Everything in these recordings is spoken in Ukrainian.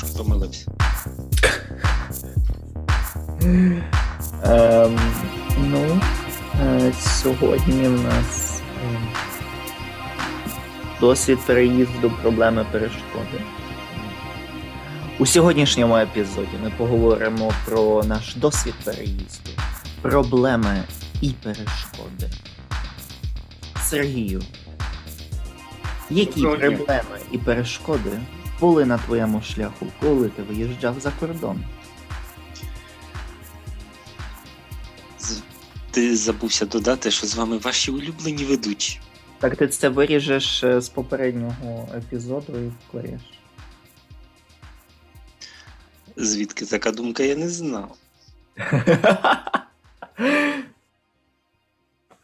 трошки помилився. Ем, ну, е, сьогодні в нас ем, досвід переїзду проблеми перешкоди. У сьогоднішньому епізоді ми поговоримо про наш досвід переїзду, проблеми і перешкоди. Сергію, які Доброго дня. проблеми і перешкоди були на твоєму шляху, коли ти виїжджав за кордон? Ти забувся додати, що з вами ваші улюблені ведучі. Так ти це виріжеш е, з попереднього епізоду і вклеїш. Звідки така думка, я не знав.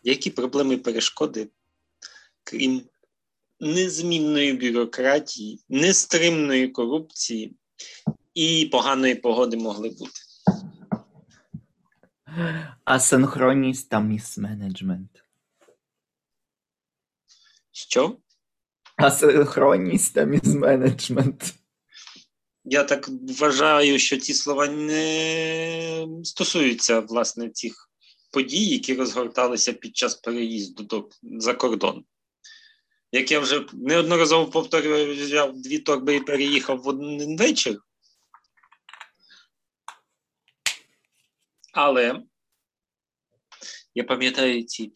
Які проблеми і перешкоди, крім незмінної бюрократії, нестримної корупції і поганої погоди могли бути? Асинхронність та місменеджмент. Що? Асинхронність та місменеджмент. Я так вважаю, що ці слова не стосуються власне цих подій, які розгорталися під час переїзду до, за кордон. Як я вже неодноразово повторював, взяв дві торби і переїхав в один вечір. Але я пам'ятаю ці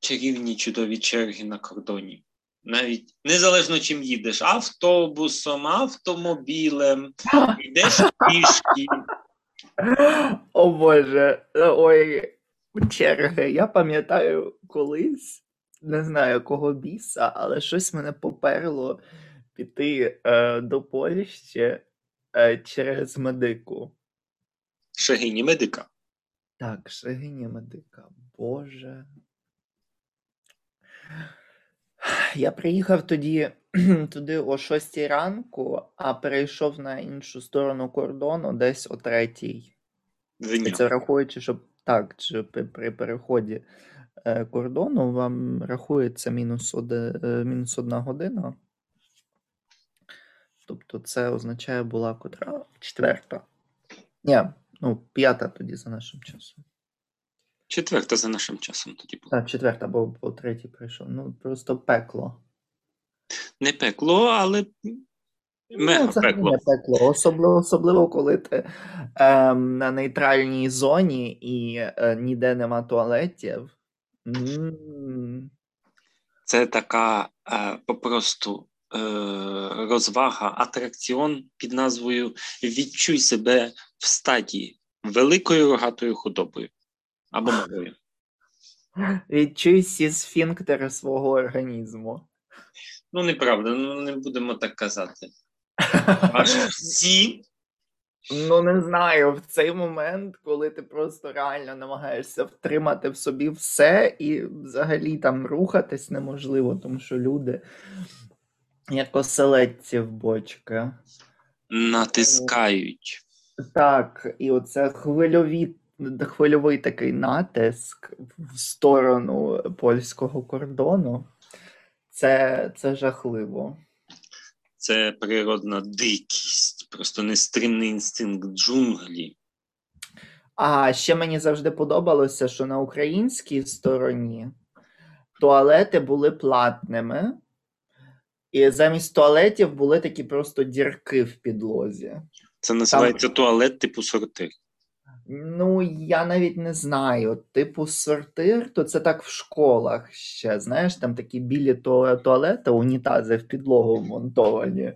чарівні чудові черги на кордоні. Навіть незалежно чим їдеш, автобусом, автомобілем, йдеш пішки. О Боже, ой, черги. Я пам'ятаю колись, не знаю кого біса, але щось мене поперло піти е, до Польщі е, через медику. Шагині медика. Так, Шегині медика. Боже. Я приїхав тоді туди о 6 ранку, а перейшов на іншу сторону кордону десь о 3. І це враховуючи, що так, чи при, переході кордону вам рахується мінус, е, мінус одна година. Тобто це означає була котра? Четверта. Ні, ну, п'ята тоді за нашим часом. Четверта за нашим часом тоді було. Так, четверта, бо по третій прийшов. Ну, просто пекло. Не пекло, але мега ну, пекло. не пекло. Особливо, особливо, коли ти ем, на нейтральній зоні і е, ніде нема туалетів. Це така е, попросту е, розвага, атракціон під назвою Відчуй себе в стаді великою рогатою худобою або малою. Відчуй всі сфінктери свого організму. Ну, неправда, ну не будемо так казати. Аж всі Ну, не знаю, в цей момент, коли ти просто реально намагаєшся втримати в собі все, і взагалі там рухатись неможливо, тому що люди як оселедці в бочки. натискають. Так, і оце хвильові, хвильовий такий натиск в сторону польського кордону. Це, це жахливо. Це природна дикість, просто нестримний інстинкт джунглі. А ще мені завжди подобалося, що на українській стороні туалети були платними, і замість туалетів були такі просто дірки в підлозі. Це називається туалет типу сортир. Ну, я навіть не знаю. Типу сортир, то це так в школах ще. Знаєш, там такі білі туа- туалети, унітази в підлогу вмонтовані.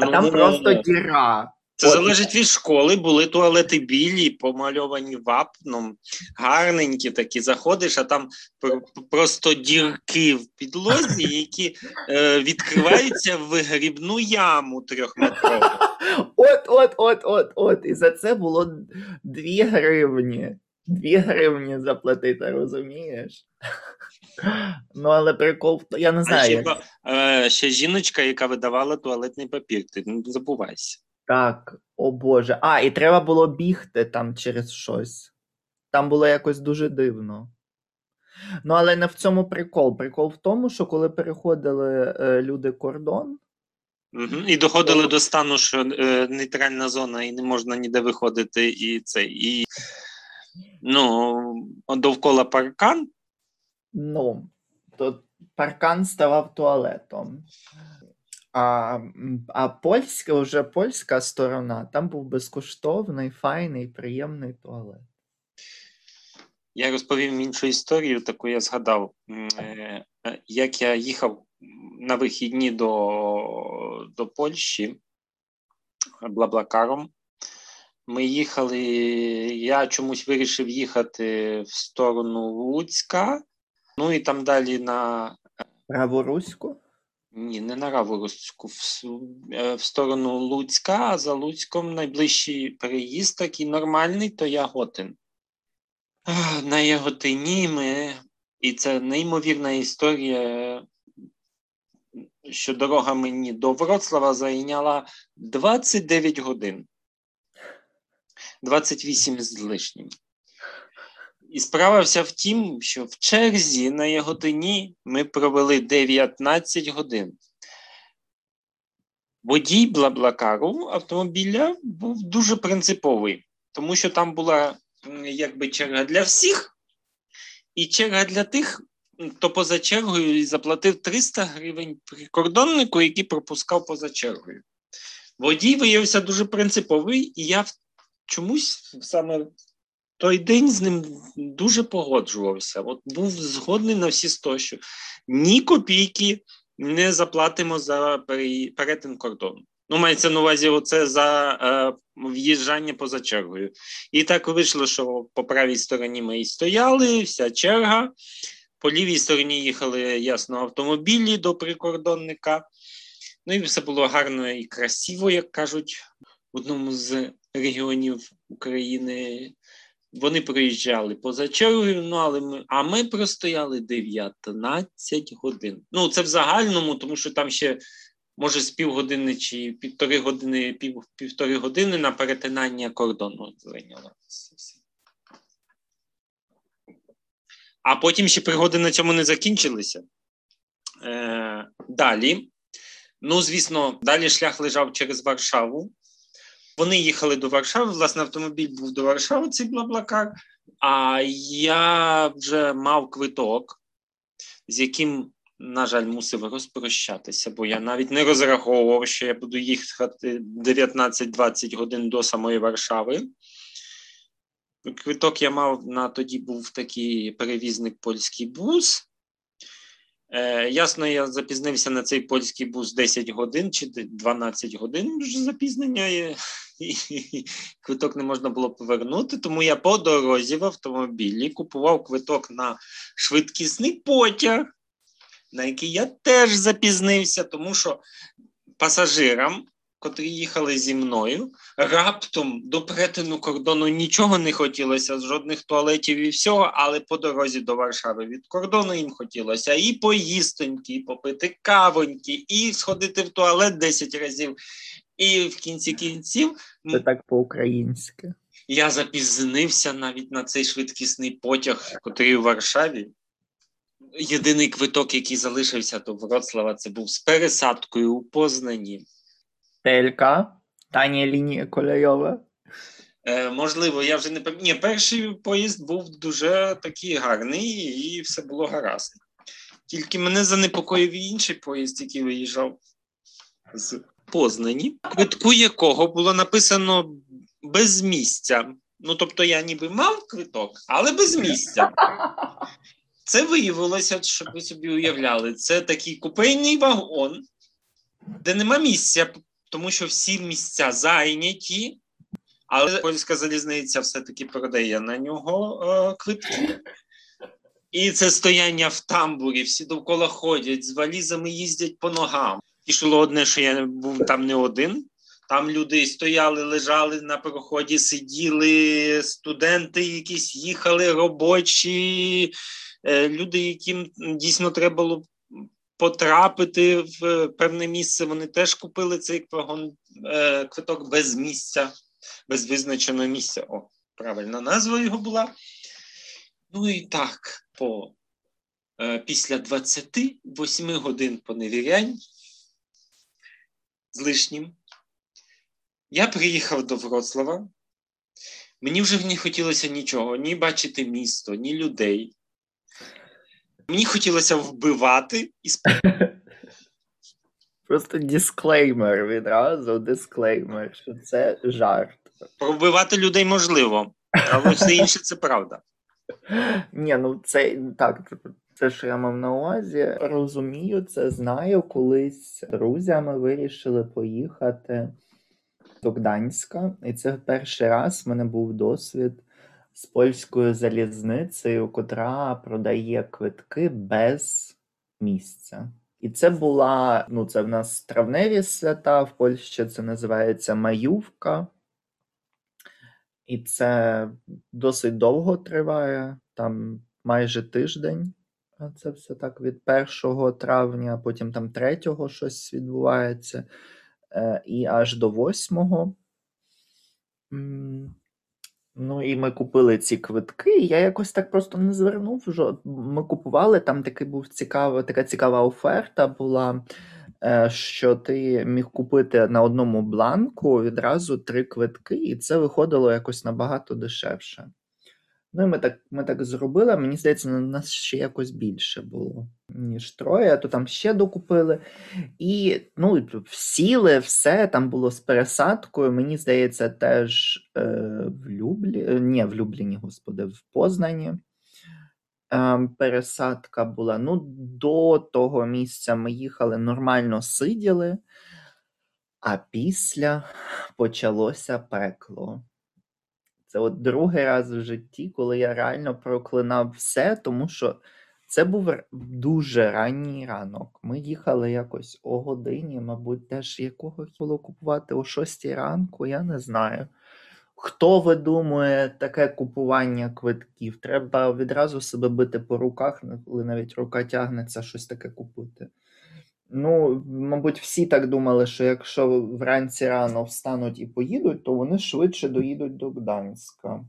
А Ну, там просто діра. Це залежить від школи. Були туалети білі, помальовані вапном, гарненькі такі. Заходиш, а там просто дірки в підлозі, які е, відкриваються в вигрібну яму трьохметрову. От, от, от, от, от. І за це було 2 гривні. 2 гривні заплатити, розумієш? Ну, але прикол, я не А знаю. ще, як- е, ще жіночка, яка видавала туалетний папір. Ти не забувайся. Так, о Боже. А, і треба було бігти там через щось. Там було якось дуже дивно. Ну, але не в цьому прикол. Прикол в тому, що коли переходили е, люди кордон, Угу. І доходили до стану, що е, нейтральна зона, і не можна ніде виходити, і це. І ну, довкола паркан. ну, то паркан ставав туалетом. А, м, а польська, вже польська сторона, там був безкоштовний, файний, приємний туалет. Я розповім іншу історію, таку я згадав, М, е, е, як я їхав на вихідні до, до Польщі Блаблакаром. Ми їхали, я чомусь вирішив їхати в сторону Луцька, ну і там далі на Праворуську? Ні, не на Раворуську, в, е, в сторону Луцька, а за Луцьком найближчий переїзд такий нормальний, то Яготин. На Яготині ми, і це неймовірна історія, що дорога мені до Вроцлава зайняла 29 годин. 28 з лишнім. І справа вся в тім, що в черзі на Яготині ми провели 19 годин. Водій Блаблакару автомобіля був дуже принциповий, тому що там була якби черга для всіх, і черга для тих, хто поза чергою заплатив 300 гривень прикордоннику, який пропускав поза чергою. Водій виявився дуже принциповий, і я чомусь саме той день з ним дуже погоджувався. От був згодний на всі сто, що ні копійки не заплатимо за перетин кордону. Ну, мається на увазі, оце за е, в'їжджання поза чергою. І так вийшло, що по правій стороні ми і стояли, вся черга. По лівій стороні їхали ясно автомобілі до прикордонника. Ну і все було гарно і красиво, як кажуть, в одному з регіонів України. Вони проїжджали поза чергою, ну але ми, а ми простояли 19 годин. Ну, це в загальному, тому що там ще може з півгодини чи півтори години, пів, півтори години на перетинання кордону зайняло. А потім ще пригоди на цьому не закінчилися. Е, далі. Ну, звісно, далі шлях лежав через Варшаву. Вони їхали до Варшави. Власне, автомобіль був до Варшави, цей Блаблакар. А я вже мав квиток, з яким, на жаль, мусив розпрощатися, бо я навіть не розраховував, що я буду їхати 19-20 годин до самої Варшави. Квиток я мав на тоді був такий перевізник польський бус. Е, ясно, я запізнився на цей польський бус 10 годин чи 12 годин вже запізнення є. Квиток не можна було повернути, тому я по дорозі в автомобілі купував квиток на швидкісний потяг, на який я теж запізнився, тому що пасажирам, котрі їхали зі мною, раптом до перетину кордону нічого не хотілося, жодних туалетів і всього, але по дорозі до Варшави від кордону їм хотілося і поїстоньки, і попити кавоньки, і сходити в туалет 10 разів. І в кінці кінців Це так по-українськи. я запізнився навіть на цей швидкісний потяг, котрий у Варшаві. Єдиний квиток, який залишився до Вроцлава, це був з пересадкою у Познані. ТЛК, тання лінія кольорова. Е, можливо, я вже не пам'ятаю. Ні, перший поїзд був дуже такий гарний, і все було гаразд. Тільки мене занепокоїв інший поїзд, який виїжджав з Познані, квитку якого було написано без місця. Ну, тобто, я ніби мав квиток, але без місця. Це виявилося, щоб ви собі уявляли, це такий купейний вагон, де нема місця, тому що всі місця зайняті, але польська залізниця все-таки продає на нього е, квитки. І це стояння в тамбурі, всі довкола ходять, з валізами їздять по ногам. Тішило одне, що я був там не один. Там люди стояли, лежали на проході, сиділи, студенти якісь їхали, робочі, е, люди, яким дійсно треба було потрапити в певне місце, вони теж купили цей вагон, е, квиток без місця, без визначеного місця. О, правильна назва його була. Ну і так, по е, після 28 годин поневірянь з лишнім, я приїхав до Вроцлава. Мені вже не хотілося нічого, ні бачити місто, ні людей. Мені хотілося вбивати і Просто дисклеймер відразу, дисклеймер, що це жарт. Пробивати людей можливо, але все інше це правда. Ні, ну це так, це що я мав на увазі. Розумію, це знаю. Колись з друзями вирішили поїхати до Гданська, і це перший раз в мене був досвід з польською залізницею, котра продає квитки без місця. І це була, ну, це в нас травневі свята, в Польщі це називається Маювка. І це досить довго триває, там майже тиждень. Це все так від 1 травня, потім там 3 щось відбувається, е, і аж до 8. Ну, і ми купили ці квитки, я якось так просто не звернув. Ми купували, там такий був цікава, така цікава оферта була, е, що ти міг купити на одному бланку відразу три квитки, і це виходило якось набагато дешевше. Ну і ми так ми так зробили. Мені здається, на нас ще якось більше було, ніж троє, то там ще докупили. І ну, сіли, все там було з пересадкою. Мені здається, теж е, в Люблі... Е, ні, в Любліні, господи, в Познані. Е, пересадка була. Ну, до того місця ми їхали, нормально сиділи, а після почалося пекло. Це от другий раз в житті, коли я реально проклинав все, тому що це був дуже ранній ранок. Ми їхали якось о годині, мабуть, теж якого було купувати о 6 ранку, я не знаю. Хто видумує таке купування квитків? Треба відразу себе бити по руках, коли навіть рука тягнеться щось таке купити. Ну, мабуть, всі так думали, що якщо вранці рано встануть і поїдуть, то вони швидше доїдуть до Гданська.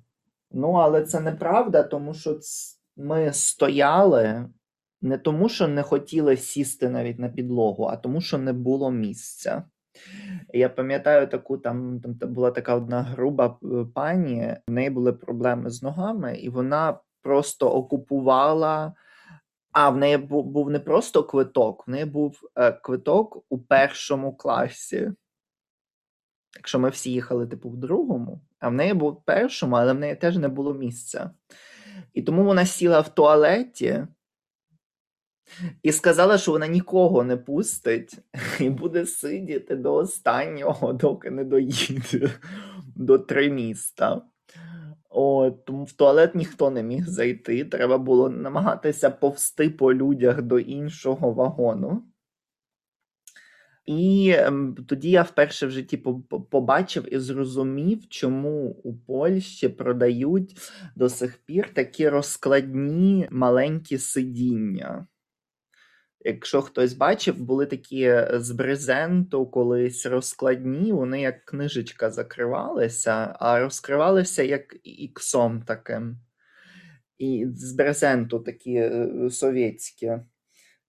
Ну, але це неправда, тому що ми стояли не тому, що не хотіли сісти навіть на підлогу, а тому, що не було місця. Я пам'ятаю таку там, там була така одна груба е, пані, в неї були проблеми з ногами, і вона просто окупувала. А в неї був був не просто квиток, в неї був е, квиток у першому класі. Якщо ми всі їхали, типу, в другому, а в неї був в першому, але в неї теж не було місця. І тому вона сіла в туалеті і сказала, що вона нікого не пустить і буде сидіти до останнього, доки не доїде до три міста. От, в туалет ніхто не міг зайти. Треба було намагатися повсти по людях до іншого вагону. І ем, тоді я вперше в житті побачив і зрозумів, чому у Польщі продають до сих пір такі розкладні маленькі сидіння. Якщо хтось бачив, були такі е, з брезенту колись розкладні, вони як книжечка закривалися, а розкривалися як іксом таким. І з брезенту такі е, совєтські.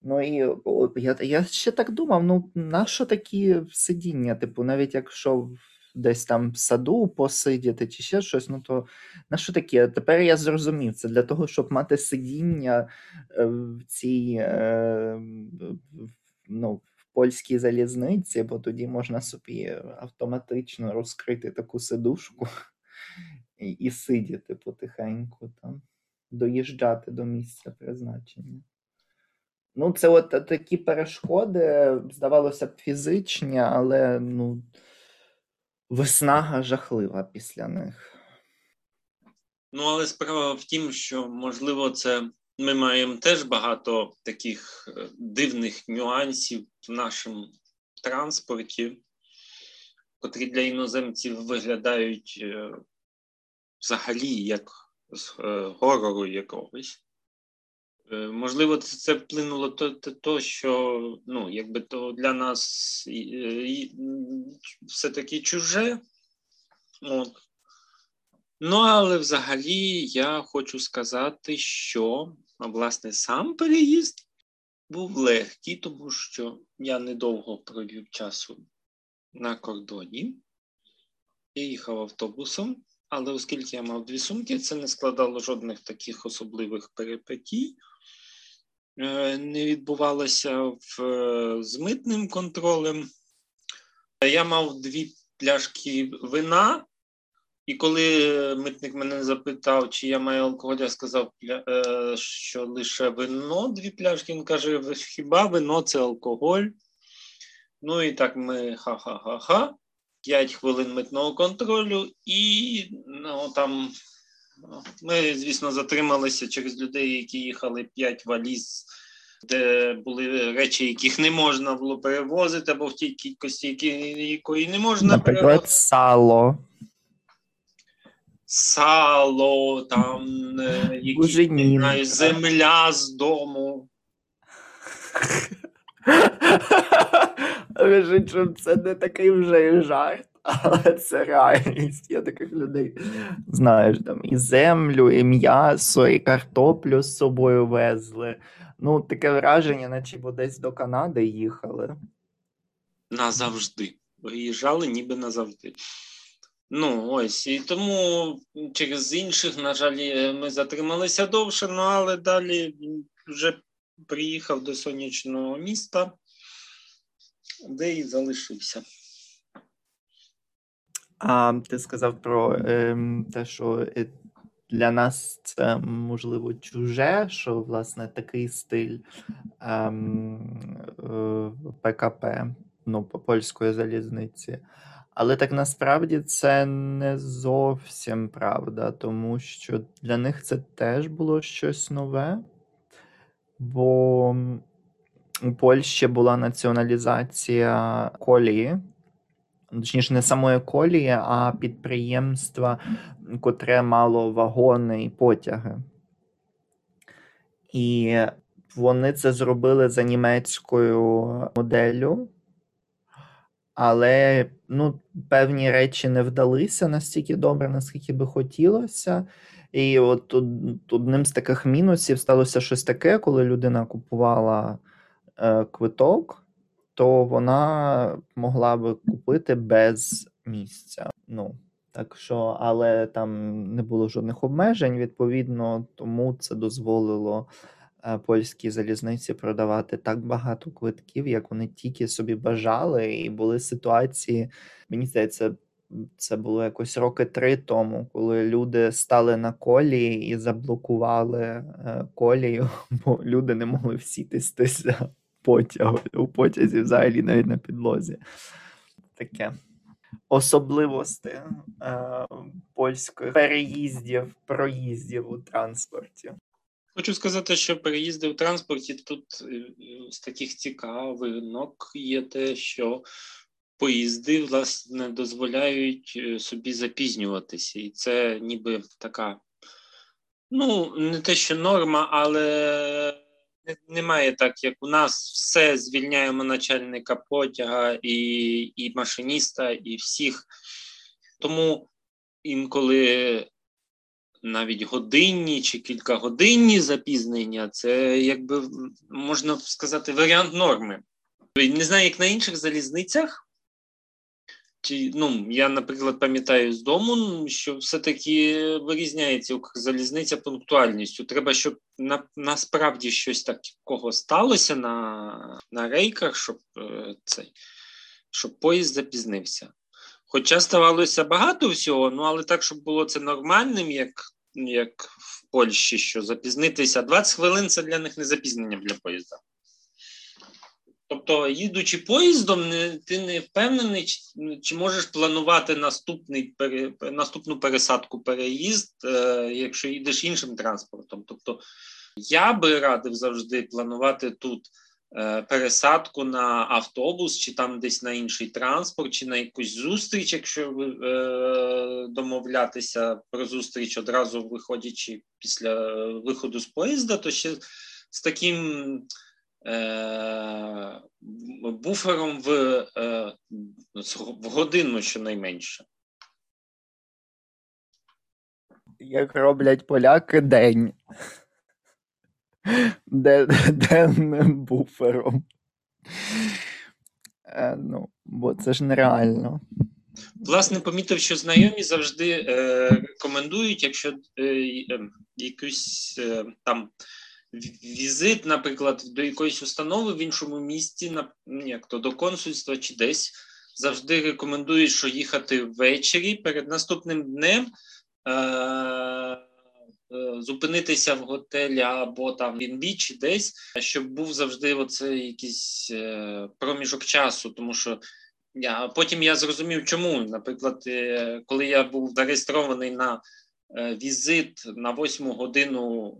Ну і я я ще так думав: ну, нащо такі сидіння? Типу, навіть якщо десь там в саду посидіти чи ще щось, ну то на що таке? Тепер я зрозумів, це для того, щоб мати сидіння е, в цій е, ну, в польській залізниці, бо тоді можна собі автоматично розкрити таку сидушку і, і сидіти потихеньку там, доїжджати до місця призначення. Ну, це от такі перешкоди, здавалося б, фізичні, але ну, виснага жахлива після них. Ну, але справа в тім, що можливо, це ми маємо теж багато таких е, дивних нюансів в нашому транспорті, котрі для іноземців виглядають е, взагалі як з е, горору якогось. Е, можливо, це вплинуло то, то, що ну, якби то для нас все-таки чуже. От. Ну, але взагалі я хочу сказати, що власне сам переїзд був легкий, тому що я недовго провів часу на кордоні. Я їхав автобусом, але оскільки я мав дві сумки, це не складало жодних таких особливих перипетій. Е, не відбувалося в, е, з митним контролем. Я мав дві пляшки вина, і коли митник мене запитав, чи я маю алкоголь, я сказав, е, що лише вино, дві пляшки. Він каже: хіба вино це алкоголь? Ну і так ми ха-ха-ха-ха. П'ять хвилин митного контролю, і ну, там ми, звісно, затрималися через людей, які їхали п'ять валіз, де були речі, яких не можна було перевозити, або в тій кількості, якої не можна Наприклад, перевозити. сало. Сало, там якісь, не знаю, земля з дому. Кажуть, що це не такий вже жарт, але це реальність. Я таких людей знаєш, там і землю, і м'ясо, і картоплю з собою везли. Ну, таке враження, наче десь до Канади їхали. Назавжди. Виїжджали ніби назавжди. Ну, ось. І тому через інших, на жаль, ми затрималися довше, ну але далі вже приїхав до сонячного міста, де і залишився. А ти сказав про е, те, що е, для нас це можливо чуже, що власне такий стиль е, е, ПКП, ну, по польської залізниці. Але так насправді це не зовсім правда, тому що для них це теж було щось нове, бо у Польщі була націоналізація колії точніше, не самої колії, а підприємства, котре мало вагони і потяги. І вони це зробили за німецькою моделлю, але ну, певні речі не вдалися настільки добре, наскільки би хотілося. І от одним з таких мінусів сталося щось таке, коли людина купувала е, квиток то вона могла би купити без місця. Ну так що, але там не було жодних обмежень. Відповідно, тому це дозволило е, польській залізниці продавати так багато квитків, як вони тільки собі бажали, і були ситуації. Мені здається. Це було якось роки три тому, коли люди стали на колії і заблокували е, колію, бо люди не могли всітися потягу, у потязі взагалі навіть на підлозі. Таке. Особливості е, польських переїздів, проїздів у транспорті. Хочу сказати, що переїзди в транспорті тут е, з таких цікавинок є те, що поїзди власне дозволяють е, собі запізнюватися, і це ніби така, ну, не те, що норма, але немає так, як у нас все звільняємо начальника потяга і, і машиніста, і всіх. Тому інколи навіть годинні чи кількагодинні запізнення це якби можна сказати варіант норми. Не знаю, як на інших залізницях. Ну, Я, наприклад, пам'ятаю з дому, що все-таки вирізняється Укрзалізниця пунктуальністю. Треба, щоб на, насправді щось такого сталося на на рейках, щоб е, цей, щоб поїзд запізнився. Хоча ставалося багато всього, ну але так, щоб було це нормальним, як як в Польщі, що запізнитися 20 хвилин це для них не запізнення для поїзда. Тобто, їдучи поїздом, не, ти не впевнений, чи, чи можеш планувати наступний пере, наступну пересадку переїзд, е, якщо їдеш іншим транспортом. Тобто я би радив завжди планувати тут е, пересадку на автобус, чи там десь на інший транспорт, чи на якусь зустріч, якщо е, домовлятися про зустріч одразу виходячи після виходу з поїзда, то ще з таким е, буфером в, е, в годину щонайменше. Як роблять поляки день. Де, денним буфером. Е, ну, бо це ж нереально. Власне, помітив, що знайомі завжди е, рекомендують, якщо е, е, якийсь е, там візит, наприклад, до якоїсь установи в іншому місті, на як то до консульства чи десь, завжди рекомендують, що їхати ввечері перед наступним днем. Е, Е, зупинитися в готелі або там в чи десь, щоб був завжди оцей якийсь е, проміжок часу, тому що я потім я зрозумів, чому. Наприклад, е, коли я був зареєстрований на візит на восьму годину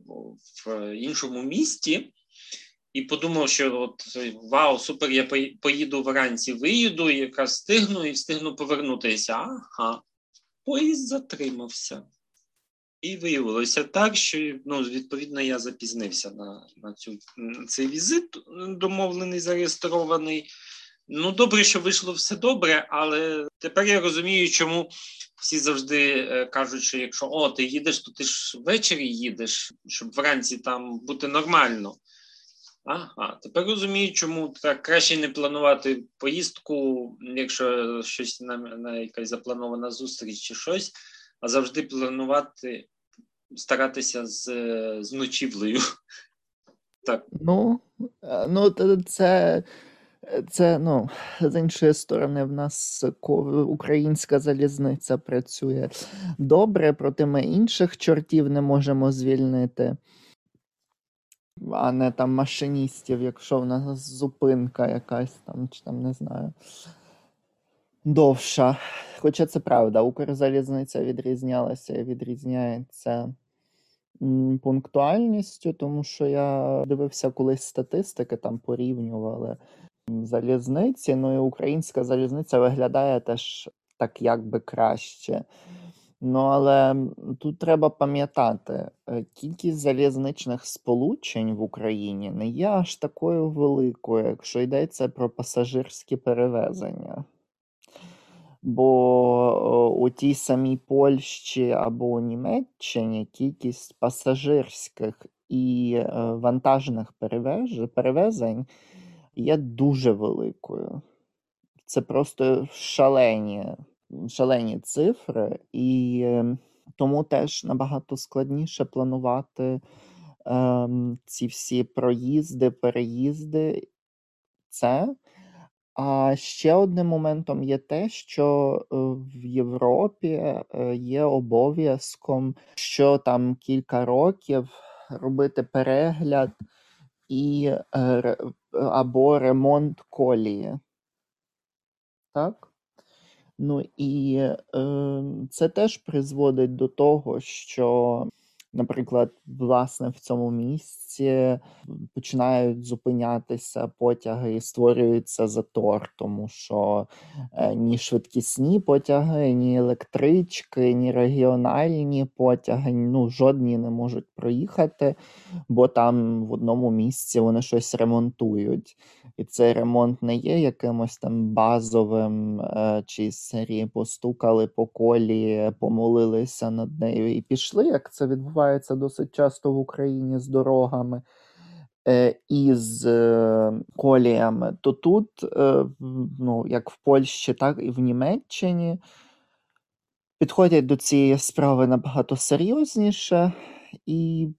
в іншому місті. І подумав, що от вау, супер, я поїду вранці, виїду, і якраз встигну і встигну повернутися. Ага, поїзд затримався. І виявилося так, що ну, відповідно я запізнився на на, цю, на цей візит, домовлений, зареєстрований. Ну, добре, що вийшло все добре, але тепер я розумію, чому всі завжди е, кажуть, що якщо о, ти їдеш, то ти ж ввечері їдеш, щоб вранці там бути нормально. Ага, тепер розумію, чому так краще не планувати поїздку, якщо щось на, на якась запланована зустріч чи щось а завжди планувати, старатися з з ночівлею. Так. Ну, е, ну це. Це ну, з іншої сторони, в нас українська залізниця працює добре, проте ми інших чортів не можемо звільнити, а не там машиністів, якщо в нас зупинка якась там, чи там не знаю довша. Хоча це правда, Укрзалізниця відрізнялася і відрізняється пунктуальністю, тому що я дивився колись статистики, там порівнювали залізниці. Ну і українська залізниця виглядає теж так якби краще. Ну, але тут треба пам'ятати, е, кількість залізничних сполучень в Україні не є аж такою великою, якщо йдеться про пасажирські перевезення. Бо у тій самій Польщі або Німеччині кількість пасажирських і е, вантажних перевезень є дуже великою. Це просто шалені шалені цифри, і ем, тому теж набагато складніше планувати е, ці всі проїзди, переїзди. Це а ще одним моментом є те, що е, в Європі е, є обов'язком що там кілька років робити перегляд і е, або ремонт колії. Так? Ну і е, це теж призводить до того, що Наприклад, власне, в цьому місці починають зупинятися потяги і створюється затор, тому що е, ні швидкісні потяги, ні електрички, ні регіональні потяги ну жодні не можуть проїхати, бо там в одному місці вони щось ремонтують. І цей ремонт не є якимось там базовим, е, чи серії постукали по колі, помолилися над нею і пішли. Як це відбувається досить часто в Україні з дорогами е, і з е, коліями, то тут, ну, як в Польщі, так і в Німеччині, підходять до цієї справи набагато серйозніше і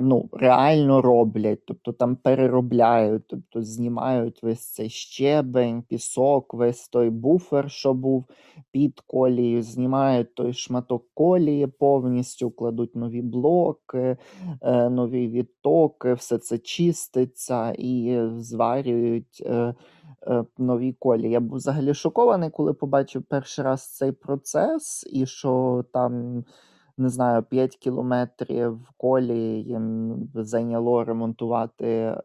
ну, реально роблять, тобто там переробляють, тобто знімають весь цей щебень, пісок, весь той буфер, що був під колією, знімають той шматок колії повністю, кладуть нові блоки, е, нові відтоки, все це чиститься і зварюють. Е, е, Нові колії. Я був взагалі шокований, коли побачив перший раз цей процес, і що там не знаю, 5 кілометрів колі їм зайняло ремонтувати е,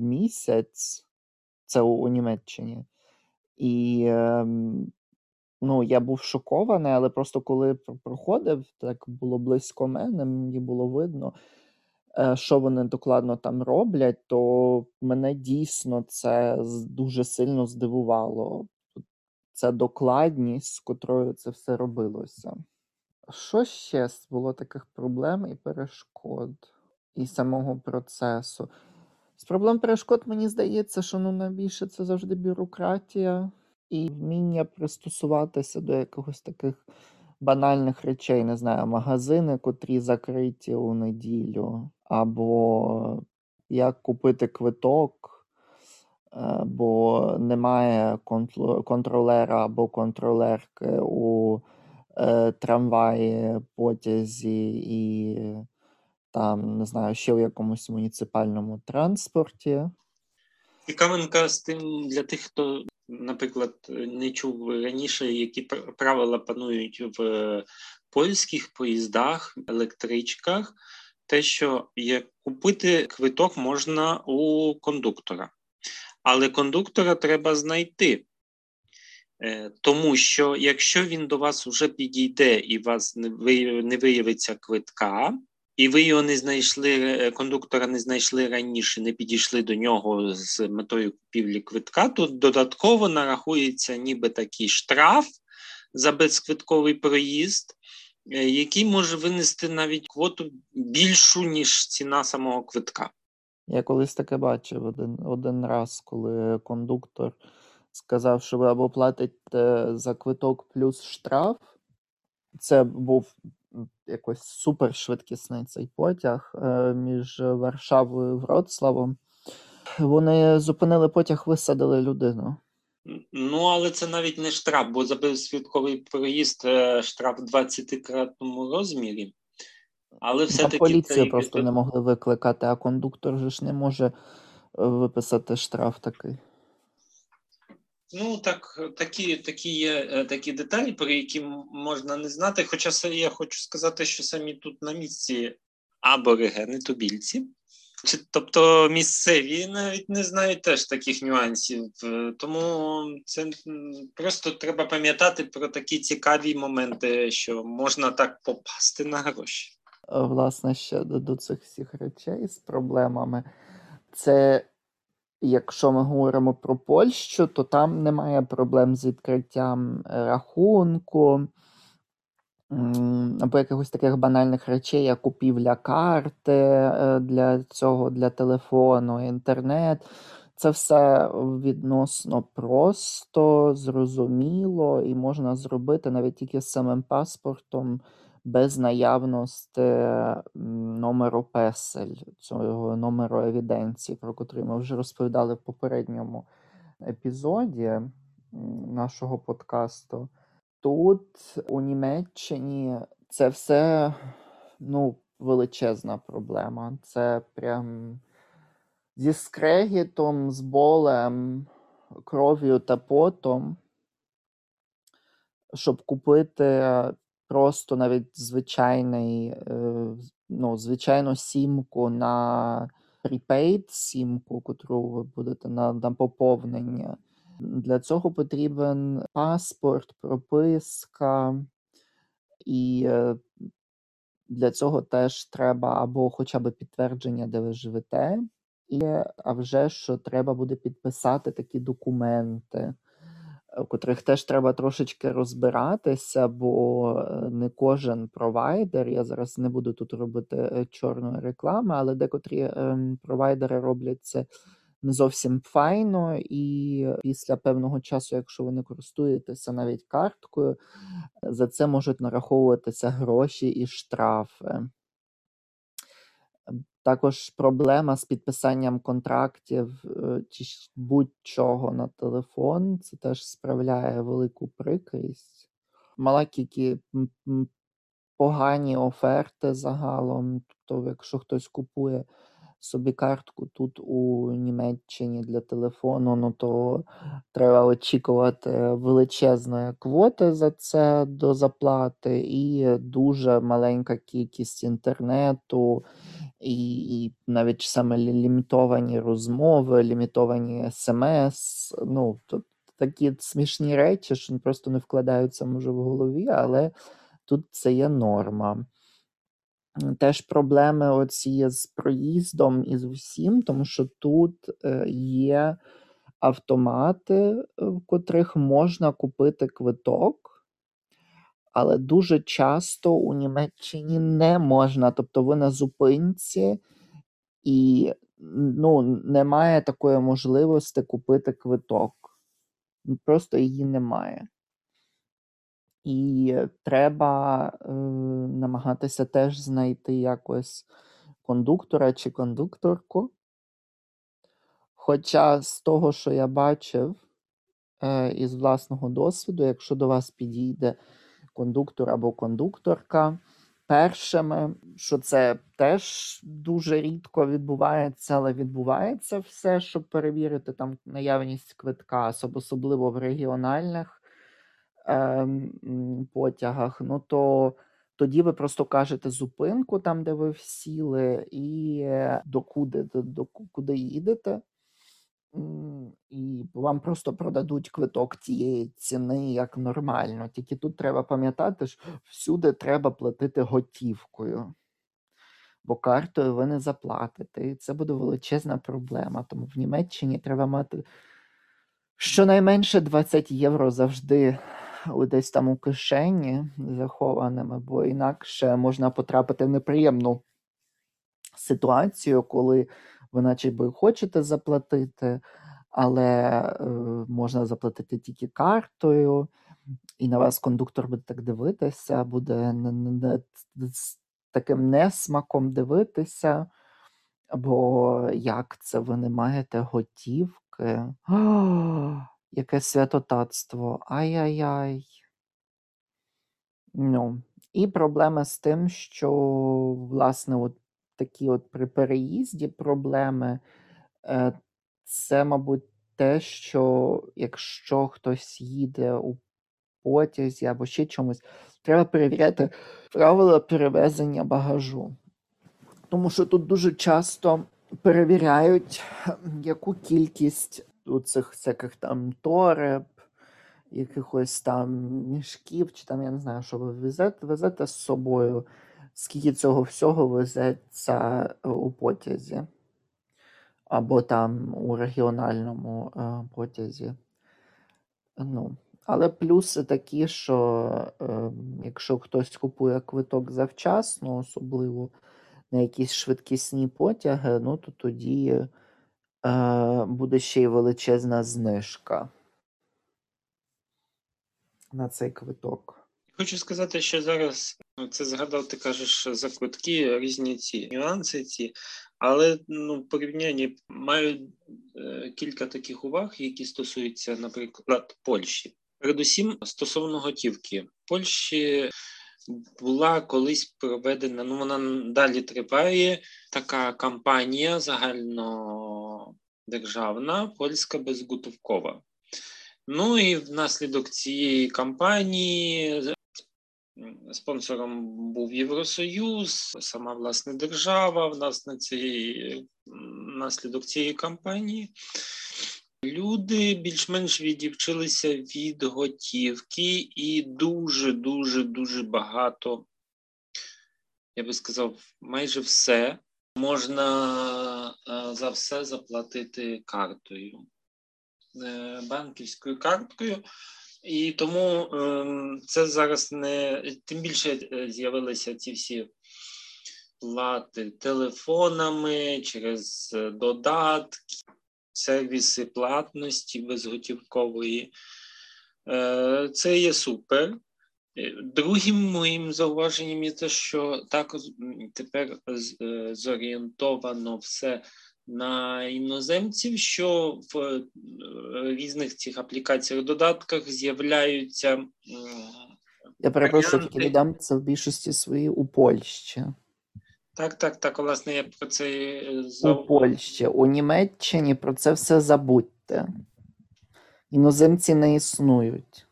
місяць, це у, у Німеччині. І е, ну, я був шокований, але просто коли проходив, так було близько мене, мені було видно. е, що вони докладно там роблять, то мене дійсно це дуже сильно здивувало. Це докладність, з котрою це все робилося. Що ще було таких проблем і перешкод, і самого процесу? З проблем перешкод мені здається, що ну найбільше це завжди бюрократія і вміння пристосуватися до якихось таких банальних речей, не знаю, магазини, котрі закриті у неділю, або як купити квиток, бо немає контролера або контролерки у трамваї, потязі і там, не знаю, ще в якомусь муніципальному транспорті. Цікавинка з тим для тих, хто, наприклад, не чув раніше, які правила панують в польських поїздах, електричках, те, що є купити квиток можна у кондуктора, але кондуктора треба знайти. Е, тому що якщо він до вас вже підійде і вас не виявиться квитка, і ви його не знайшли, е, кондуктора не знайшли раніше, не підійшли до нього з метою купівлі квитка, то додатково нарахується ніби такий штраф за безквитковий проїзд, е, який може винести навіть квоту більшу, ніж ціна самого квитка. Я колись таке бачив один один раз, коли кондуктор сказав, що ви або платите за квиток плюс штраф. Це був якось супершвидкісний цей потяг е, між Варшавою і Вроцлавом. Вони зупинили потяг, висадили людину. Ну, але це навіть не штраф, бо за безшвидковий проїзд е, штраф в 20-кратному розмірі. Але все-таки поліцію це... просто не могли викликати, а кондуктор же ж не може е, виписати штраф такий. Ну, так, такі такі є е, такі деталі, про які можна не знати. Хоча я хочу сказати, що самі тут на місці аборигени, тубільці, чи, тобто місцеві навіть не знають теж таких нюансів. Е, тому це просто треба пам'ятати про такі цікаві моменти, що можна так попасти на гроші. Е, власне, ще до цих всіх речей з проблемами. Це Якщо ми говоримо про Польщу, то там немає проблем з відкриттям е, рахунку або якихось таких банальних речей, як купівля карти е, для цього, для телефону, інтернет. Це все відносно просто, зрозуміло, і можна зробити навіть тільки з самим паспортом без наявності номеру песель, цього номеру евіденції, про котрий ми вже розповідали в попередньому епізоді нашого подкасту. Тут у Німеччині це все ну, величезна проблема. Це прям зі скрегітом, з болем, кров'ю та потом, щоб купити просто навіть звичайний, е, ну, звичайну сімку на prepaid сімку, котру ви будете на, на поповнення. Для цього потрібен паспорт, прописка, і е, для цього теж треба або хоча б підтвердження, де ви живете, і а вже що треба буде підписати такі документи у котрих теж треба трошечки розбиратися, бо е, не кожен провайдер. Я зараз не буду тут робити е, чорної реклами, але декотрі ем, провайдери роблять це не зовсім файно, і після певного часу, якщо ви не користуєтеся навіть карткою, за це можуть нараховуватися гроші і штрафи. Також проблема з підписанням контрактів е, чи будь-чого на телефон, це теж справляє велику прикрість. Кількість погані оферти загалом. Тобто, якщо хтось купує собі картку тут у Німеччині для телефону, ну то треба очікувати величезної квоти за це до заплати, і дуже маленька кількість інтернету, і і навіть саме лімітовані розмови, лімітовані смс. Ну, то, такі смішні речі, що просто не вкладаються може в голові, але тут це є норма. Теж проблеми оці з проїздом і з усім, тому що тут е, є автомати, в котрих можна купити квиток, але дуже часто у Німеччині не можна. Тобто ви на зупинці і ну, немає такої можливості купити квиток. Просто її немає. І треба е, намагатися теж знайти якось кондуктора чи кондукторку. Хоча з того, що я бачив е, із власного досвіду, якщо до вас підійде кондуктор або кондукторка, першими, що це теж дуже рідко відбувається, але відбувається все, щоб перевірити там наявність квитка, особливо в регіональних е, потягах, ну то тоді ви просто кажете зупинку там, де ви сіли, і е, докуди, до, до куди їдете. І вам просто продадуть квиток тієї ціни як нормально. Тільки тут треба пам'ятати, що всюди треба платити готівкою, бо картою ви не заплатите. І це буде величезна проблема. Тому в Німеччині треба мати щонайменше 20 євро завжди десь там у кишені захованими, бо інакше можна потрапити в неприємну ситуацію, коли ви наче би хочете заплатити, але е, можна заплатити тільки картою, і на вас кондуктор буде так дивитися, буде з таким несмаком дивитися. Бо як це ви не маєте готівки? Яке святотатство. Ай-яй-яй. Ну, І проблема з тим, що, власне, от такі от при переїзді проблеми, е, це, мабуть, те, що якщо хтось їде у потязі або ще чомусь, треба перевіряти правила перевезення багажу. Тому що тут дуже часто перевіряють, яку кількість у цих всяких там тореб, якихось там мішків, чи там, я не знаю, що ви везете, везете з собою, скільки цього всього везеться е, у потязі, або там у регіональному е, потязі. Ну, Але плюси такі, що е, якщо хтось купує квиток завчасно, особливо на якісь швидкісні потяги, ну то тоді буде ще й величезна знижка на цей квиток. Хочу сказати, що зараз ну, це згадав, ти кажеш за квитки різні ці нюанси, ці, але ну, в порівнянні маю е, кілька таких уваг, які стосуються, наприклад, Польщі. Передусім, стосовно готівки, Польщі була колись проведена, ну вона далі триває така кампанія загальнодержавна, польська безготовкова. Ну і внаслідок цієї кампанії спонсором був Євросоюз, сама власне держава. В цієї внаслідок цієї кампанії люди більш-менш відівчилися від готівки, і дуже, дуже, дуже багато, я би сказав, майже все можна е, за все заплатити картою. Е, банківською карткою, і тому ем, це зараз не тим більше е, з'явилися ці всі плати телефонами через е, додатки, сервіси платності безготівкової. Це є супер. Другим моїм зауваженням є те, що також тепер зорієнтовано все на іноземців, що в е, різних цих аплікаціях додатках з'являються. Я перепрошую, тільки додам це в більшості своїй у Польщі. Так, так, так, власне, я про це У Польщі, у Німеччині про це все забудьте. Іноземці не існують.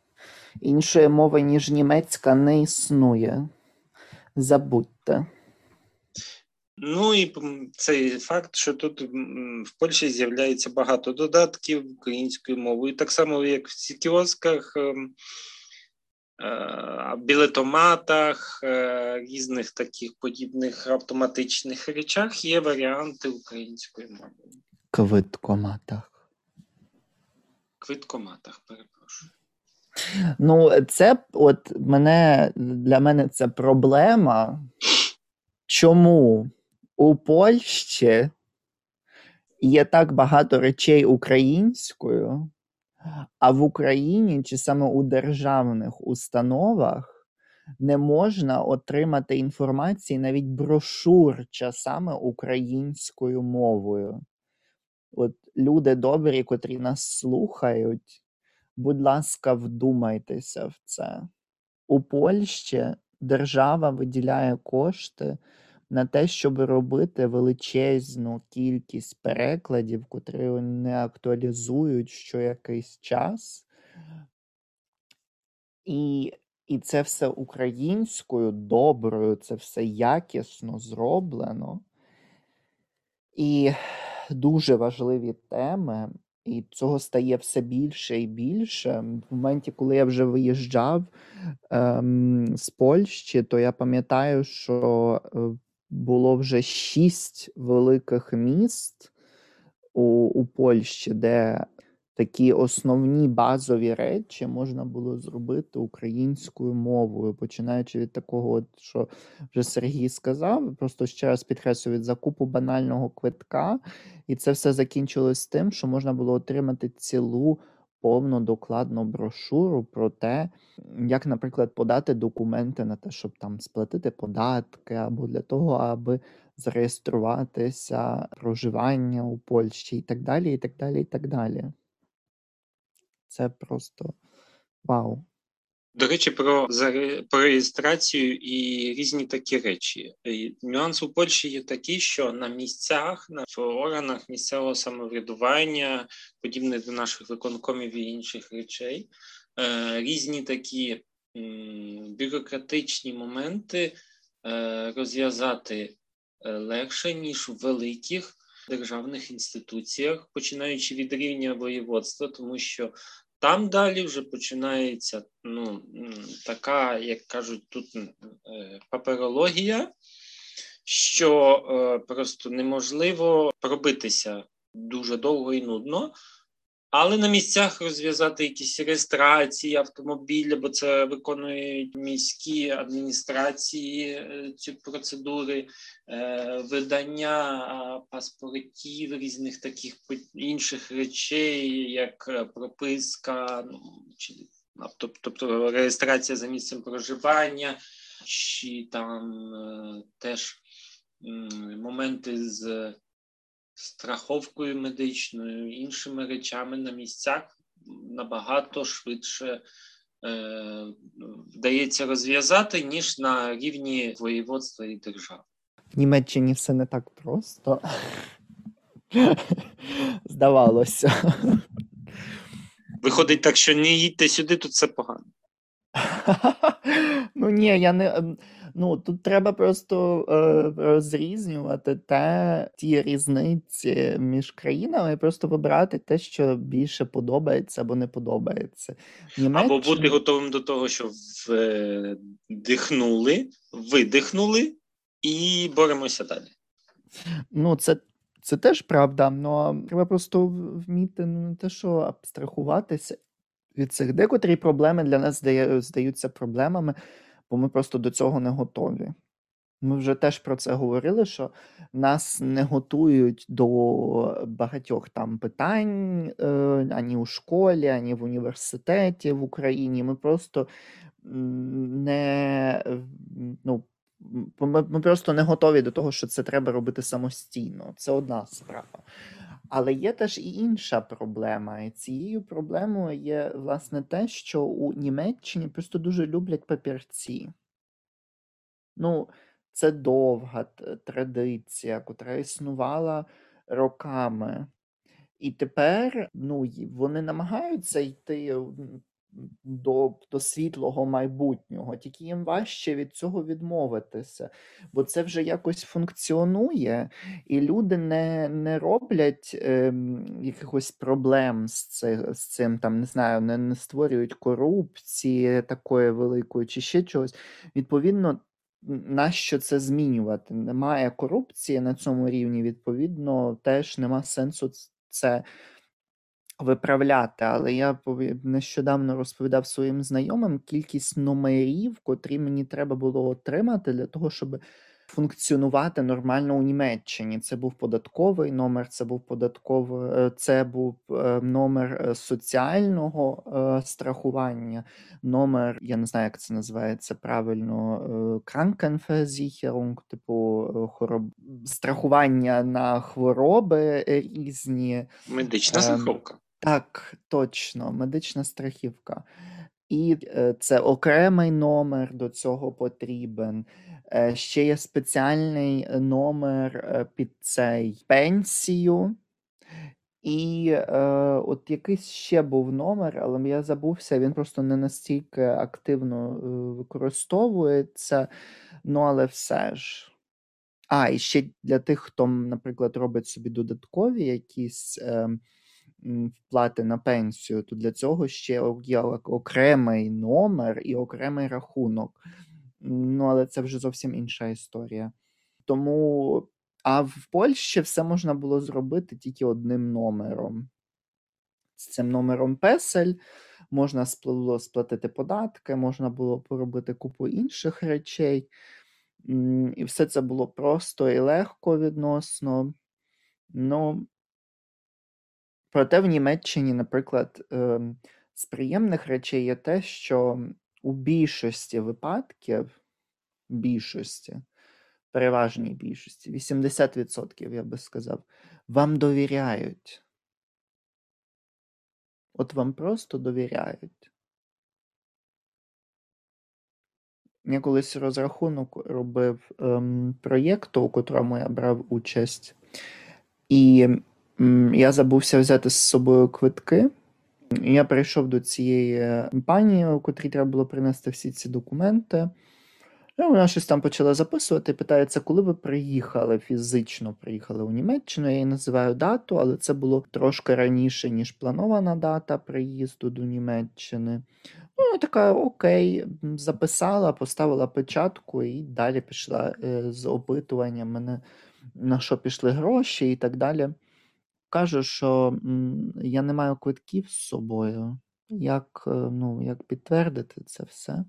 Іншої мови, ніж німецька, не існує. Забудьте. Ну і цей факт, що тут в Польщі з'являється багато додатків українською мовою. Так само, як в кіосках ем, е, білетоматах, е, різних таких подібних автоматичних речах є варіанти української мови. Квиткоматах. Квиткоматах, перепрошую. Ну, це от мене для мене це проблема. Чому у Польщі є так багато речей українською, а в Україні чи саме у державних установах не можна отримати інформації навіть брошур часами українською мовою. От люди добрі, котрі нас слухають, будь ласка, вдумайтеся в це. У Польщі держава виділяє кошти на те, щоб робити величезну кількість перекладів, котрі вони актуалізують що якийсь час. І і це все українською, доброю, це все якісно зроблено. І дуже важливі теми, і цього стає все більше і більше. В моменті, коли я вже виїжджав ем, з Польщі, то я пам'ятаю, що е, було вже шість великих міст у, у Польщі, де такі основні базові речі можна було зробити українською мовою, починаючи від такого, от, що вже Сергій сказав, просто ще раз підкреслю від закупу банального квитка, і це все закінчилось тим, що можна було отримати цілу повну докладну брошуру про те, як, наприклад, подати документи на те, щоб там сплатити податки, або для того, аби зареєструватися проживання у Польщі, і так далі, і так далі, і так далі. Це просто вау. До речі, про про реєстрацію і різні такі речі. І Нюанс у Польщі є такий, що на місцях, на органах місцевого самоврядування, подібних до наших виконкомів і інших речей, е, різні такі бюрократичні моменти е, розв'язати е, легше, ніж у великих державних інституціях, починаючи від рівня воєводства, тому що там далі вже починається ну, така, як кажуть, тут е, паперологія, що е, просто неможливо пробитися дуже довго і нудно. Але на місцях розв'язати якісь реєстрації автомобіля, бо це виконують міські адміністрації е, ці процедури, е, видання паспортів, різних таких інших речей, як е, прописка, ну чи тобто реєстрація за місцем проживання, чи там теж моменти з страховкою медичною, іншими речами на місцях набагато швидше е, вдається розв'язати, ніж на рівні воєводства і держави. В Німеччині все не так просто. Здавалося. Виходить так, що не їдьте сюди, тут все погано. Ну ні, я не. Ну тут треба просто е, розрізнювати те, ті різниці між країнами, і просто вибирати те, що більше подобається або не подобається. Німеччина... Або бути готовим до того, що вдихнули, видихнули і боремося далі. Ну, це. Це теж правда, але треба просто вміти ну, не те, що абстрахуватися від цих декотрі проблеми для нас здаються проблемами, бо ми просто до цього не готові. Ми вже теж про це говорили, що нас не готують до багатьох там питань е, ані у школі, ані в університеті в Україні. Ми просто не ну, ми, ми просто не готові до того, що це треба робити самостійно. Це одна справа. Але є теж і інша проблема. І цією проблемою є власне те, що у Німеччині просто дуже люблять папірці. Ну, це довга традиція, котра існувала роками. І тепер ну, вони намагаються йти до, до світлого майбутнього, тільки їм важче від цього відмовитися, бо це вже якось функціонує, і люди не не роблять е, якихось проблем з це, з цим, там, не знаю, не, не створюють корупції такої великої чи ще чогось. Відповідно, нащо це змінювати? Немає корупції на цьому рівні, відповідно, теж нема сенсу це виправляти. Але я нещодавно розповідав своїм знайомим кількість номерів, котрі мені треба було отримати для того, щоб функціонувати нормально у Німеччині. Це був податковий номер, це був податковий, е, це був е, номер е, соціального страхування, номер, я не знаю, як це називається правильно, Krankenversicherung, типу хвороб страхування на хвороби різні. Медична страховка. Так, точно, медична страхівка. І це окремий номер до цього потрібен. Е, ще є спеціальний е, номер е, під цей пенсію. І е, от якийсь ще був номер, але я забувся, він просто не настільки активно е, використовується. Ну, але все ж. А, і ще для тих, хто, наприклад, робить собі додаткові якісь е, вплати на пенсію, то для цього ще є окремий номер і окремий рахунок. Ну, але це вже зовсім інша історія. Тому, а в Польщі все можна було зробити тільки одним номером. З цим номером песель можна було сплатити податки, можна було поробити купу інших речей. І все це було просто і легко відносно. Ну, проте в Німеччині, наприклад, ем, з приємних речей є те, що у більшості випадків, більшості, переважній більшості, 80%, я би сказав, вам довіряють. От вам просто довіряють. Я колись розрахунок робив ем, проєкту, у котрому я брав участь, і я забувся взяти з собою квитки. Я прийшов до цієї компанії, у котрій треба було принести всі ці документи. І вона щось там почала записувати і питається, коли ви приїхали, фізично приїхали у Німеччину. Я їй називаю дату, але це було трошки раніше, ніж планована дата приїзду до Німеччини. Ну, така окей, записала, поставила печатку і далі пішла е, з опитуванням мене, на що пішли гроші і так далі кажу, що я не маю квитків з собою. Як, е, ну, як підтвердити це все?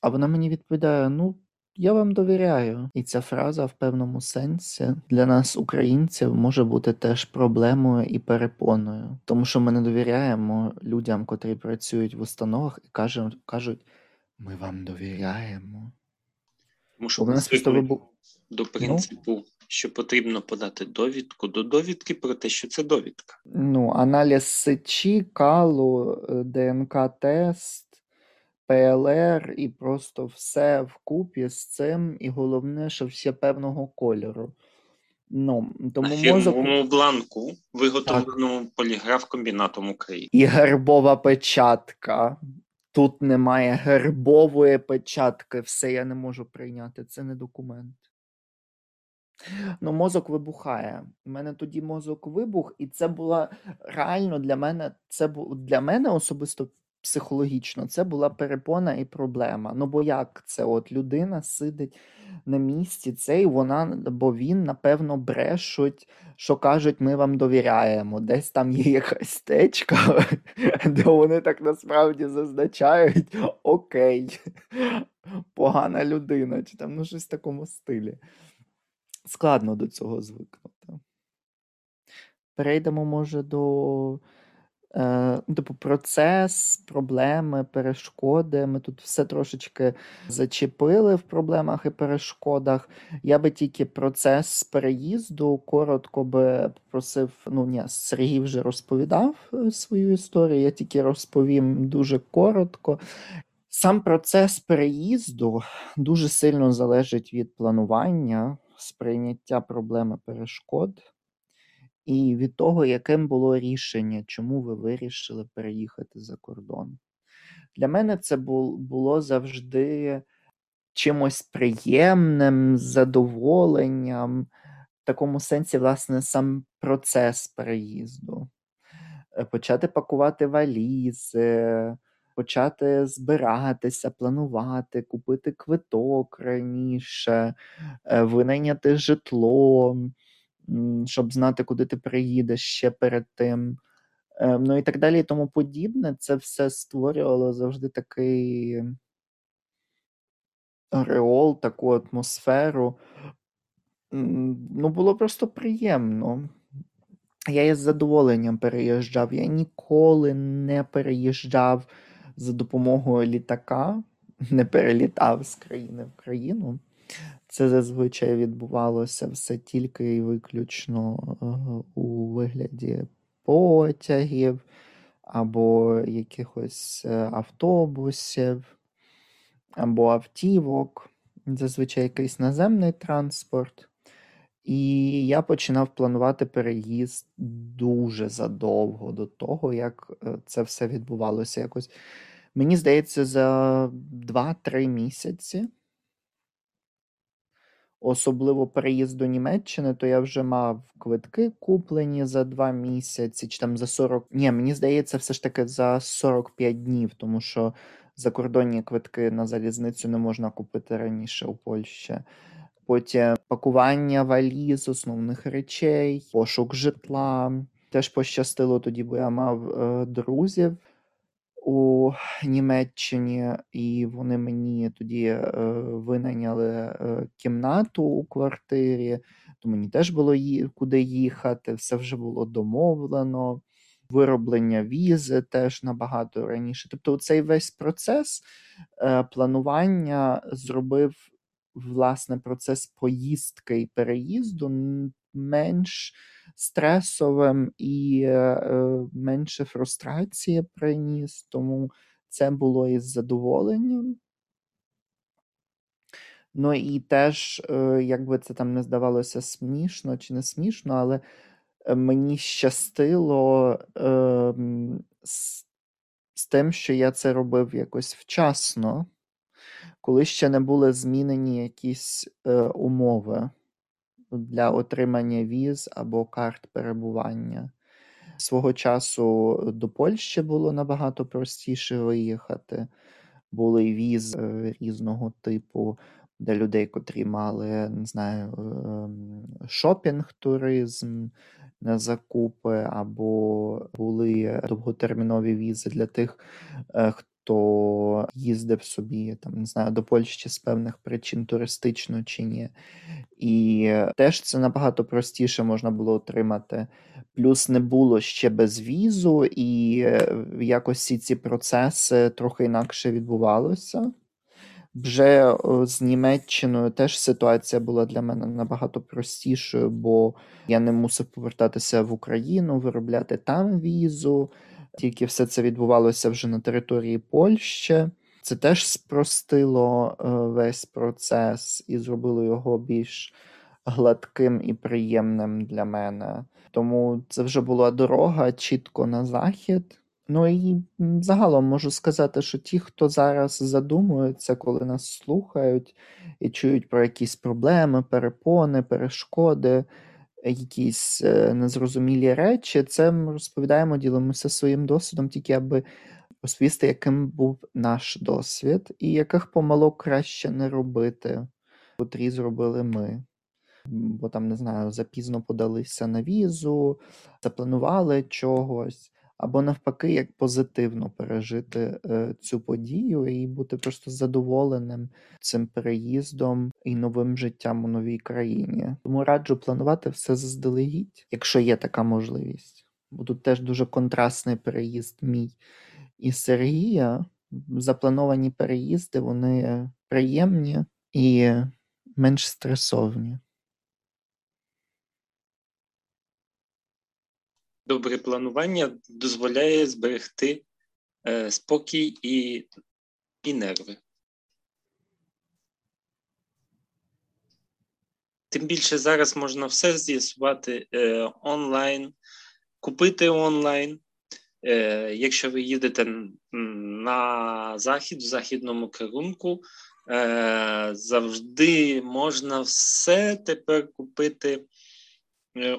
А вона мені відповідає: ну, я вам довіряю. І ця фраза в певному сенсі для нас, українців, може бути теж проблемою і перепоною, тому що ми не довіряємо людям, котрі працюють в установах, і кажуть, кажуть ми вам довіряємо. Тому що у нас просто до ну? принципу, ну? Що потрібно подати довідку до довідки про те, що це довідка. Ну, аналіз сечі, калу, е, ДНК-тест, ПЛР і просто все вкупі з цим, і головне, що все певного кольору. Ну, тому фірмовому мозок... бланку, виготовленому поліграф комбінатом України. І гербова печатка. Тут немає гербової печатки, все я не можу прийняти. Це не документ. Ну, мозок вибухає. У мене тоді мозок вибух, і це була реально для мене, це було для мене особисто психологічно, це була перепона і проблема. Ну, бо як це? От людина сидить на місці, це і вона, бо він, напевно, брешуть, що кажуть, ми вам довіряємо. Десь там є якась течка, де вони так насправді зазначають окей, погана людина, чи там ну щось в такому стилі складно до цього звикнути. Перейдемо, може, до е, ну, типу, процес, проблеми, перешкоди. Ми тут все трошечки зачепили в проблемах і перешкодах. Я би тільки процес переїзду коротко би просив. Ну, ні, Сергій вже розповідав е, свою історію, я тільки розповім дуже коротко. Сам процес переїзду дуже сильно залежить від планування сприйняття проблеми перешкод і від того, яким було рішення, чому ви вирішили переїхати за кордон. Для мене це було завжди чимось приємним, задоволенням, в такому сенсі, власне, сам процес переїзду. Е, почати пакувати валізи, почати збиратися, планувати, купити квиток раніше, е, винайняти житло, щоб знати, куди ти приїдеш ще перед тим. Е, ну і так далі, і тому подібне. Це все створювало завжди такий ореол, таку атмосферу. Ну, було просто приємно. Я із задоволенням переїжджав. Я ніколи не переїжджав за допомогою літака, не перелітав з країни в країну. Це зазвичай відбувалося все тільки і виключно е, у вигляді потягів або якихось е, автобусів, або автівок, зазвичай якийсь наземний транспорт. І я починав планувати переїзд дуже задовго до того, як е, це все відбувалося якось. Мені здається, за 2-3 місяці. Особливо переїзд до Німеччини, то я вже мав квитки куплені за 2 місяці, чи там за 40. Ні, мені здається, все ж таки за 45 днів, тому що закордонні квитки на залізницю не можна купити раніше у Польщі потім пакування валіз, основних речей, пошук житла. Теж пощастило тоді, бо я мав е, друзів у Німеччині, і вони мені тоді е, винайняли е, кімнату у квартирі, то мені теж було ї- куди їхати, все вже було домовлено. Вироблення візи теж набагато раніше. Тобто, цей весь процес е, планування зробив власне процес поїздки і переїзду менш стресовим і е, е, менше фрустрації приніс, тому це було із задоволенням. Ну і теж, е, як це там не здавалося смішно чи не смішно, але мені щастило з, з тим, що я це робив якось вчасно коли ще не були змінені якісь е, умови для отримання віз або карт перебування. Свого часу до Польщі було набагато простіше виїхати. Були віз е, різного типу для людей, котрі мали не знаю, ем, шопінг-туризм на закупи, або були довготермінові візи для тих, е, хто їздив собі там, не знаю, до Польщі з певних причин туристично чи ні. І теж це набагато простіше можна було отримати. Плюс не було ще без візу, і е, якось всі ці процеси трохи інакше відбувалися. Вже з Німеччиною теж ситуація була для мене набагато простішою, бо я не мусив повертатися в Україну, виробляти там візу. Тільки все це відбувалося вже на території Польщі. Це теж спростило е, весь процес і зробило його більш гладким і приємним для мене. Тому це вже була дорога чітко на захід. Ну і загалом можу сказати, що ті, хто зараз задумується, коли нас слухають і чують про якісь проблеми, перепони, перешкоди якісь е, незрозумілі речі, це ми розповідаємо, ділимося своїм досвідом, тільки аби розповісти, яким був наш досвід, і яких помилок краще не робити, котрі зробили ми. Бо там, не знаю, запізно подалися на візу, запланували чогось або навпаки, як позитивно пережити е, цю подію і бути просто задоволеним цим переїздом і новим життям у новій країні. Тому раджу планувати все заздалегідь, якщо є така можливість. Бо тут теж дуже контрастний переїзд мій і Сергія. Заплановані переїзди, вони приємні і менш стресовні. Добре планування дозволяє зберегти е, спокій і, і нерви. Тим більше зараз можна все з'ясувати е, онлайн, купити онлайн. Е, Якщо ви їдете на захід, в західному керунку, е, завжди можна все тепер купити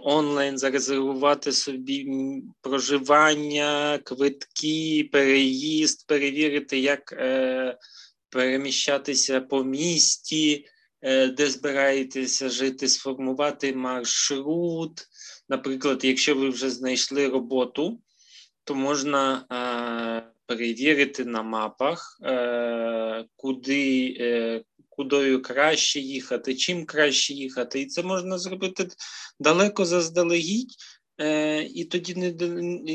онлайн, зарезервувати собі проживання, квитки, переїзд, перевірити, як е, переміщатися по місті. Е, де збираєтеся жити, сформувати маршрут. Наприклад, якщо ви вже знайшли роботу, то можна е, перевірити на мапах, е, куди, е, кудою краще їхати, чим краще їхати. І це можна зробити далеко заздалегідь. Е, і тоді не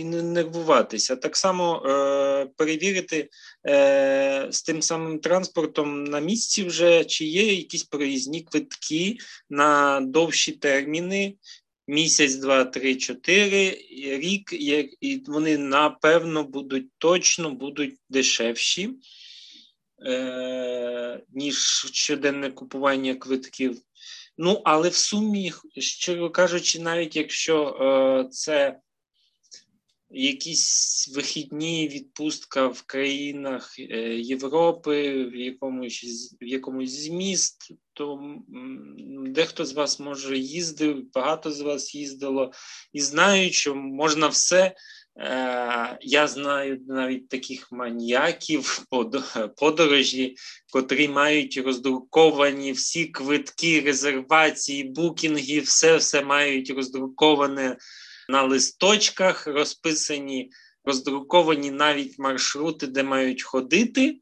не нервуватися. Так само е, перевірити е, з тим самим транспортом на місці вже чи є якісь проїзні квитки на довші терміни. Місяць, два, три, чотири, рік, і вони напевно будуть точно будуть дешевші, ніж щоденне купування квитків. Ну, але в сумі, щиро кажучи, навіть якщо е, це якісь вихідні відпустка в країнах е, Європи, в якомусь в якомусь з міст, то дехто з вас може їздив, багато з вас їздило і знають, що можна все. Е, я знаю навіть таких маніяків подорожі, котрі мають роздруковані всі квитки, резервації, букінги, все все мають роздруковане на листочках, розписані, роздруковані навіть маршрути, де мають ходити.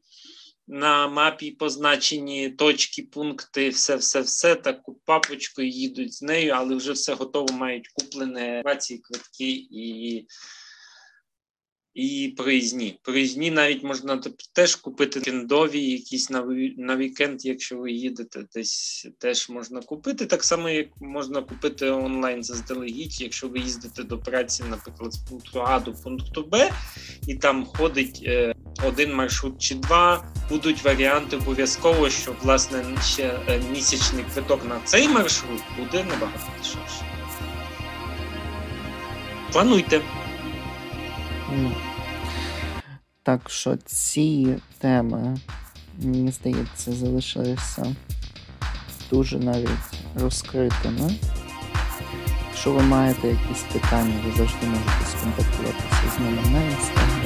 На мапі позначені точки, пункти, все, все, все таку папочкою їдуть з нею, але вже все готово мають куплене квитки і і проїзні. Проїзні навіть можна теж купити кендові, якісь на вікенд, якщо ви їдете, десь теж можна купити. Так само, як можна купити онлайн заздалегідь, якщо ви їздите до праці, наприклад, з пункту А до пункту Б, і там ходить е, один маршрут чи два. Будуть варіанти обов'язково, що власне ще е, місячний квиток на цей маршрут буде набагато дешевше. Плануйте. Так що ці теми, мені здається, залишилися дуже навіть розкритими. Якщо ви маєте якісь питання, ви завжди можете сконтактуватися з ними на інстаграм.